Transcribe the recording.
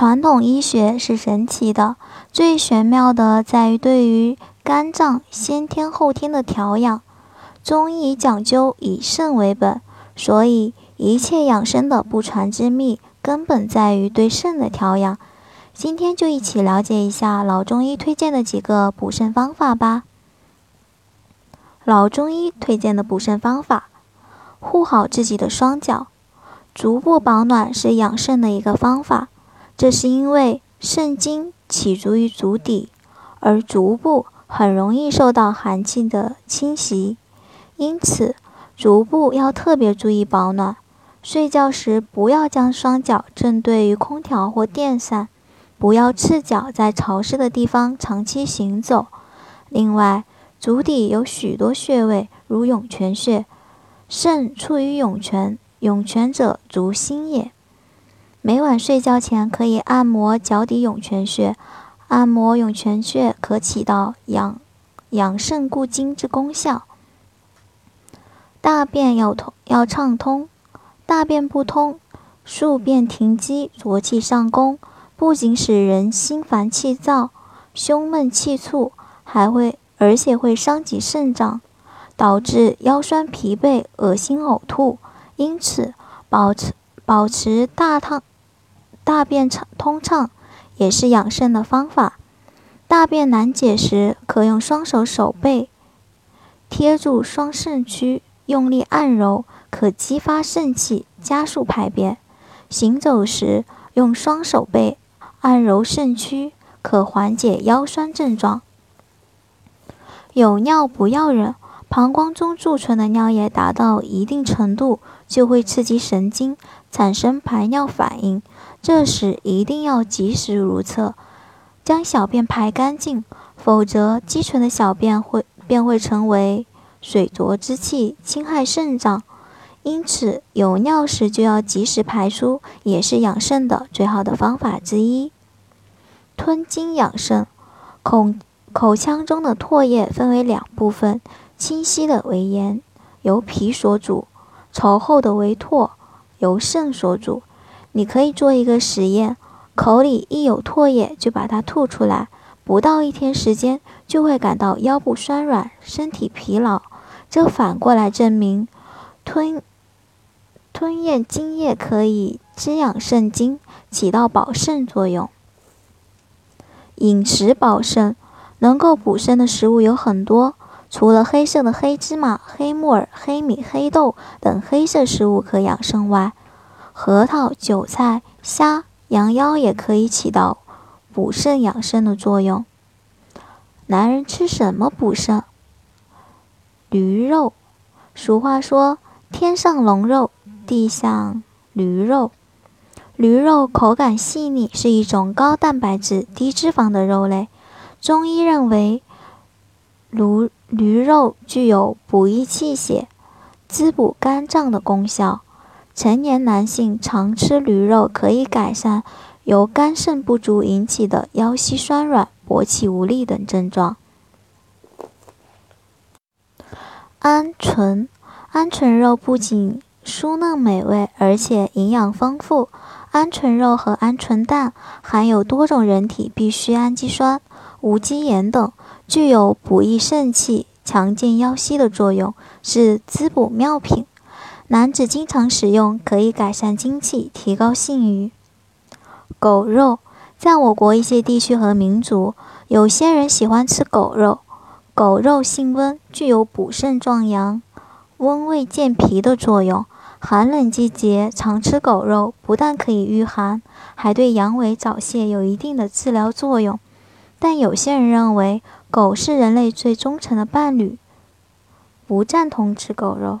传统医学是神奇的，最玄妙的在于对于肝脏先天后天的调养。中医讲究以肾为本，所以一切养生的不传之秘，根本在于对肾的调养。今天就一起了解一下老中医推荐的几个补肾方法吧。老中医推荐的补肾方法：护好自己的双脚，足部保暖是养肾的一个方法。这是因为肾经起足于足底，而足部很容易受到寒气的侵袭，因此足部要特别注意保暖。睡觉时不要将双脚正对于空调或电扇，不要赤脚在潮湿的地方长期行走。另外，足底有许多穴位，如涌泉穴，肾处于涌泉，涌泉者足心也。每晚睡觉前可以按摩脚底涌泉穴，按摩涌泉穴可起到养养肾固精之功效。大便要通要畅通，大便不通，宿便停积，浊气上攻，不仅使人心烦气躁、胸闷气促，还会而且会伤及肾脏，导致腰酸疲惫、恶心呕吐。因此，保持保持大汤。大便畅通畅也是养肾的方法。大便难解时，可用双手手背贴住双肾区，用力按揉，可激发肾气，加速排便。行走时，用双手背按揉肾区，可缓解腰酸症状。有尿不要忍，膀胱中贮存的尿液达到一定程度，就会刺激神经，产生排尿反应。这时一定要及时如厕，将小便排干净，否则积存的小便会便会成为水浊之气，侵害肾脏。因此，有尿时就要及时排出，也是养肾的最好的方法之一。吞津养肾，口口腔中的唾液分为两部分，清晰的为盐，由脾所主；稠厚的为唾，由肾所主。你可以做一个实验，口里一有唾液就把它吐出来，不到一天时间就会感到腰部酸软、身体疲劳。这反过来证明，吞吞咽津液可以滋养肾精，起到保肾作用。饮食保肾，能够补肾的食物有很多，除了黑色的黑芝麻、黑木耳、黑米、黑豆等黑色食物可养肾外，核桃、韭菜、虾、羊腰也可以起到补肾养肾的作用。男人吃什么补肾？驴肉。俗话说：“天上龙肉，地上驴肉。”驴肉口感细腻，是一种高蛋白质、低脂肪的肉类。中医认为，驴驴肉具有补益气血、滋补肝脏的功效。成年男性常吃驴肉，可以改善由肝肾不足引起的腰膝酸软、勃起无力等症状。鹌鹑，鹌鹑肉不仅酥嫩美味，而且营养丰富。鹌鹑肉和鹌鹑蛋含有多种人体必需氨基酸、无机盐等，具有补益肾气、强健腰膝的作用，是滋补妙品。男子经常使用，可以改善精气，提高性欲。狗肉，在我国一些地区和民族，有些人喜欢吃狗肉。狗肉性温，具有补肾壮阳、温胃健脾的作用。寒冷季节常吃狗肉，不但可以御寒，还对阳痿早泄有一定的治疗作用。但有些人认为狗是人类最忠诚的伴侣，不赞同吃狗肉。